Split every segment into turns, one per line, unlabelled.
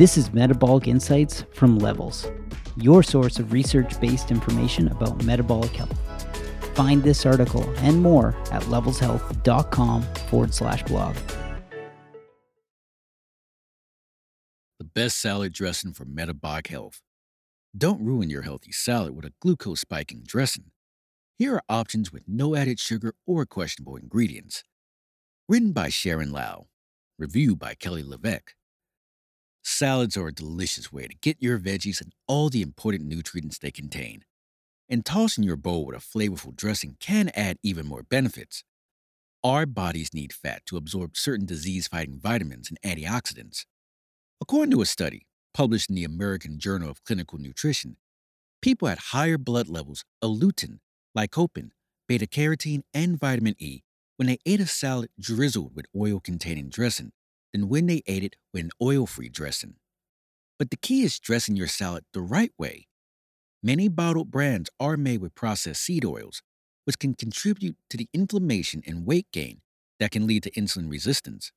This is Metabolic Insights from Levels, your source of research based information about metabolic health. Find this article and more at levelshealth.com forward slash blog.
The best salad dressing for metabolic health. Don't ruin your healthy salad with a glucose spiking dressing. Here are options with no added sugar or questionable ingredients. Written by Sharon Lau. Reviewed by Kelly Levesque. Salads are a delicious way to get your veggies and all the important nutrients they contain. And tossing your bowl with a flavorful dressing can add even more benefits. Our bodies need fat to absorb certain disease fighting vitamins and antioxidants. According to a study published in the American Journal of Clinical Nutrition, people had higher blood levels of lutein, lycopene, beta carotene, and vitamin E when they ate a salad drizzled with oil containing dressing than when they ate it with an oil free dressing. But the key is dressing your salad the right way. Many bottled brands are made with processed seed oils, which can contribute to the inflammation and weight gain that can lead to insulin resistance.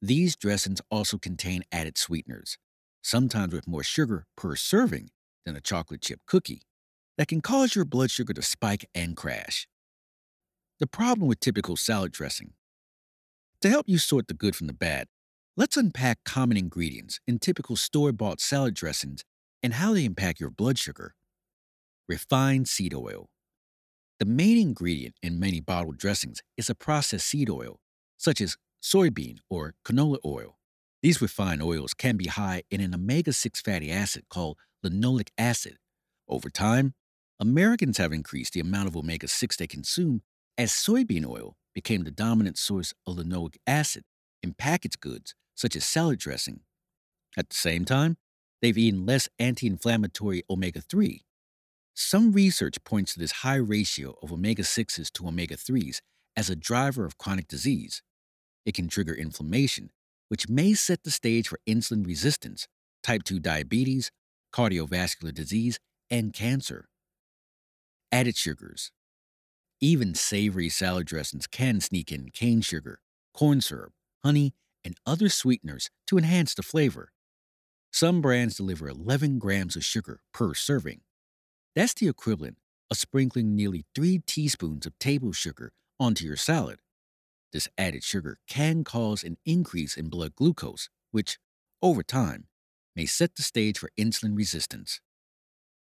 These dressings also contain added sweeteners, sometimes with more sugar per serving than a chocolate chip cookie, that can cause your blood sugar to spike and crash. The problem with typical salad dressing. To help you sort the good from the bad, Let's unpack common ingredients in typical store bought salad dressings and how they impact your blood sugar. Refined seed oil. The main ingredient in many bottled dressings is a processed seed oil, such as soybean or canola oil. These refined oils can be high in an omega 6 fatty acid called linoleic acid. Over time, Americans have increased the amount of omega 6 they consume as soybean oil became the dominant source of linoleic acid in packaged goods such as salad dressing. At the same time, they've eaten less anti inflammatory omega 3. Some research points to this high ratio of omega 6s to omega 3s as a driver of chronic disease. It can trigger inflammation, which may set the stage for insulin resistance, type 2 diabetes, cardiovascular disease, and cancer. Added sugars. Even savory salad dressings can sneak in cane sugar, corn syrup, honey, and other sweeteners to enhance the flavor. Some brands deliver 11 grams of sugar per serving. That's the equivalent of sprinkling nearly 3 teaspoons of table sugar onto your salad. This added sugar can cause an increase in blood glucose, which, over time, may set the stage for insulin resistance.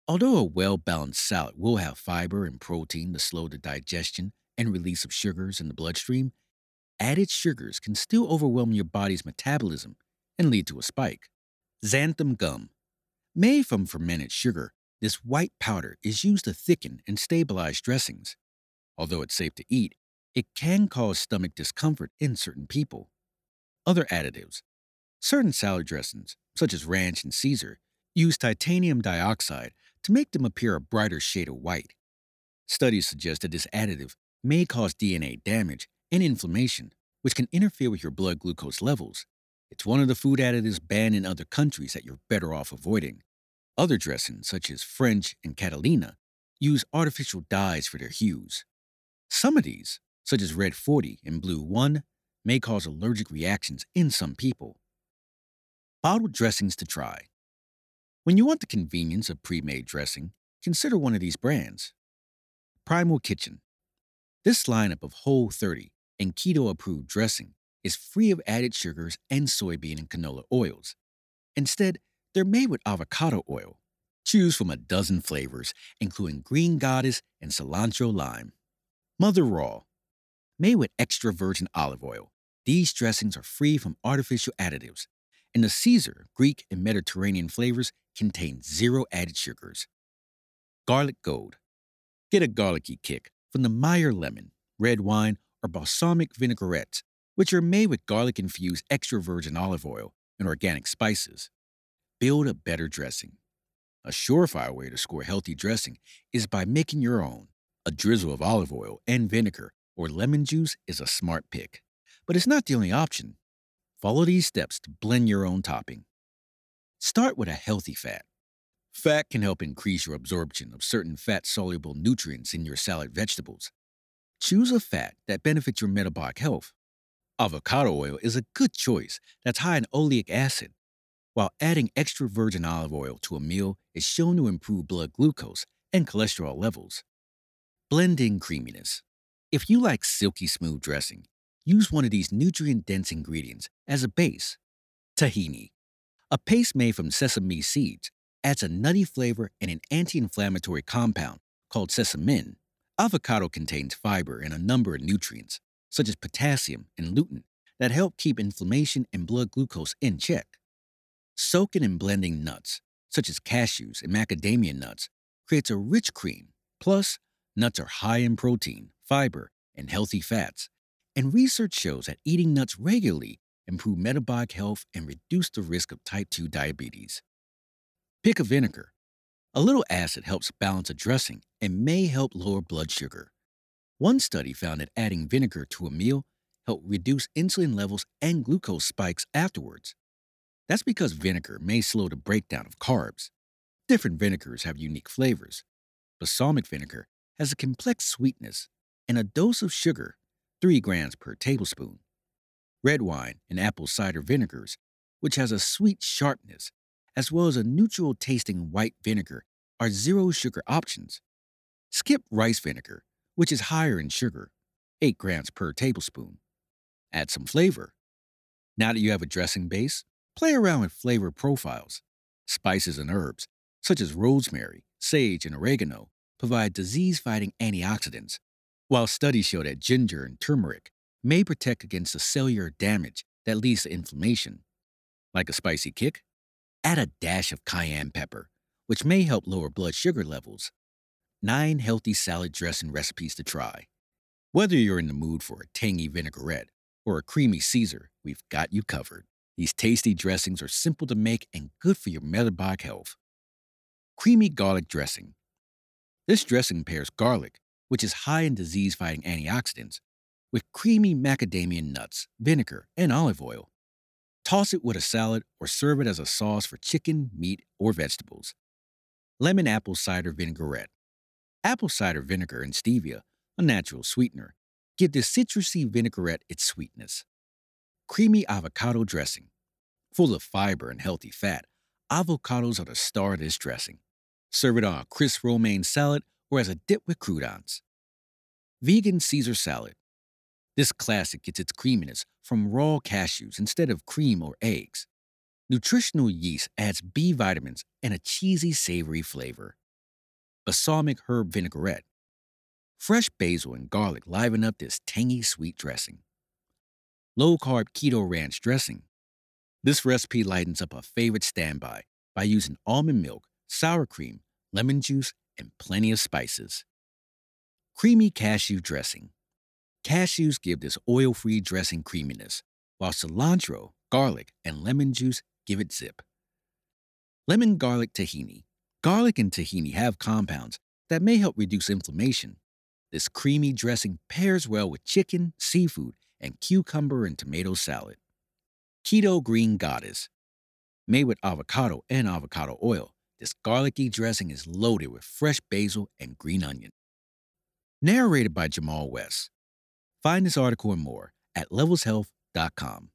Although a well balanced salad will have fiber and protein to slow the digestion and release of sugars in the bloodstream, added sugars can still overwhelm your body's metabolism and lead to a spike. Xanthan gum. Made from fermented sugar, this white powder is used to thicken and stabilize dressings. Although it's safe to eat, it can cause stomach discomfort in certain people. Other additives. Certain salad dressings, such as ranch and Caesar, use titanium dioxide to make them appear a brighter shade of white. Studies suggest that this additive may cause DNA damage and inflammation, which can interfere with your blood glucose levels. It's one of the food additives banned in other countries that you're better off avoiding. Other dressings, such as French and Catalina, use artificial dyes for their hues. Some of these, such as red 40 and blue 1, may cause allergic reactions in some people. Bottled dressings to try. When you want the convenience of pre made dressing, consider one of these brands. Primal Kitchen. This lineup of Whole 30 and keto approved dressing is free of added sugars and soybean and canola oils. Instead, they're made with avocado oil. Choose from a dozen flavors, including green goddess and cilantro lime. Mother Raw. Made with extra virgin olive oil, these dressings are free from artificial additives, and the Caesar, Greek, and Mediterranean flavors contain zero added sugars. Garlic Gold. Get a garlicky kick from the Meyer lemon, red wine, or balsamic vinaigrettes, which are made with garlic infused extra virgin olive oil and organic spices. Build a better dressing. A surefire way to score healthy dressing is by making your own. A drizzle of olive oil and vinegar or lemon juice is a smart pick, but it's not the only option. Follow these steps to blend your own topping. Start with a healthy fat. Fat can help increase your absorption of certain fat soluble nutrients in your salad vegetables, Choose a fat that benefits your metabolic health. Avocado oil is a good choice that's high in oleic acid. while adding extra virgin olive oil to a meal is shown to improve blood glucose and cholesterol levels. Blend in creaminess. If you like silky smooth dressing, use one of these nutrient dense ingredients as a base. Tahini. A paste made from sesame seeds adds a nutty flavor and an anti inflammatory compound called sesamin. Avocado contains fiber and a number of nutrients, such as potassium and lutein, that help keep inflammation and blood glucose in check. Soaking and blending nuts, such as cashews and macadamia nuts, creates a rich cream. Plus, nuts are high in protein, fiber, and healthy fats. And research shows that eating nuts regularly improve metabolic health and reduce the risk of type 2 diabetes. Pick a vinegar. A little acid helps balance a dressing and may help lower blood sugar. One study found that adding vinegar to a meal helped reduce insulin levels and glucose spikes afterwards. That's because vinegar may slow the breakdown of carbs. Different vinegars have unique flavors. Balsamic vinegar has a complex sweetness and a dose of sugar, 3 grams per tablespoon. Red wine and apple cider vinegars, which has a sweet sharpness, as well as a neutral tasting white vinegar, are zero sugar options. Skip rice vinegar, which is higher in sugar, 8 grams per tablespoon. Add some flavor. Now that you have a dressing base, play around with flavor profiles. Spices and herbs, such as rosemary, sage, and oregano, provide disease fighting antioxidants, while studies show that ginger and turmeric may protect against the cellular damage that leads to inflammation. Like a spicy kick? Add a dash of cayenne pepper, which may help lower blood sugar levels. Nine healthy salad dressing recipes to try. Whether you're in the mood for a tangy vinaigrette or a creamy Caesar, we've got you covered. These tasty dressings are simple to make and good for your metabolic health. Creamy garlic dressing. This dressing pairs garlic, which is high in disease fighting antioxidants, with creamy macadamia nuts, vinegar, and olive oil. Toss it with a salad or serve it as a sauce for chicken, meat, or vegetables. Lemon apple cider vinaigrette. Apple cider vinegar and stevia, a natural sweetener, give the citrusy vinaigrette its sweetness. Creamy avocado dressing. Full of fiber and healthy fat, avocados are the star of this dressing. Serve it on a crisp romaine salad or as a dip with croutons. Vegan Caesar salad. This classic gets its creaminess from raw cashews instead of cream or eggs. Nutritional yeast adds B vitamins and a cheesy, savory flavor. Balsamic herb vinaigrette. Fresh basil and garlic liven up this tangy, sweet dressing. Low carb keto ranch dressing. This recipe lightens up a favorite standby by using almond milk, sour cream, lemon juice, and plenty of spices. Creamy cashew dressing. Cashews give this oil free dressing creaminess, while cilantro, garlic, and lemon juice give it zip. Lemon garlic tahini. Garlic and tahini have compounds that may help reduce inflammation. This creamy dressing pairs well with chicken, seafood, and cucumber and tomato salad. Keto Green Goddess. Made with avocado and avocado oil, this garlicky dressing is loaded with fresh basil and green onion. Narrated by Jamal West. Find this article and more at levelshealth.com.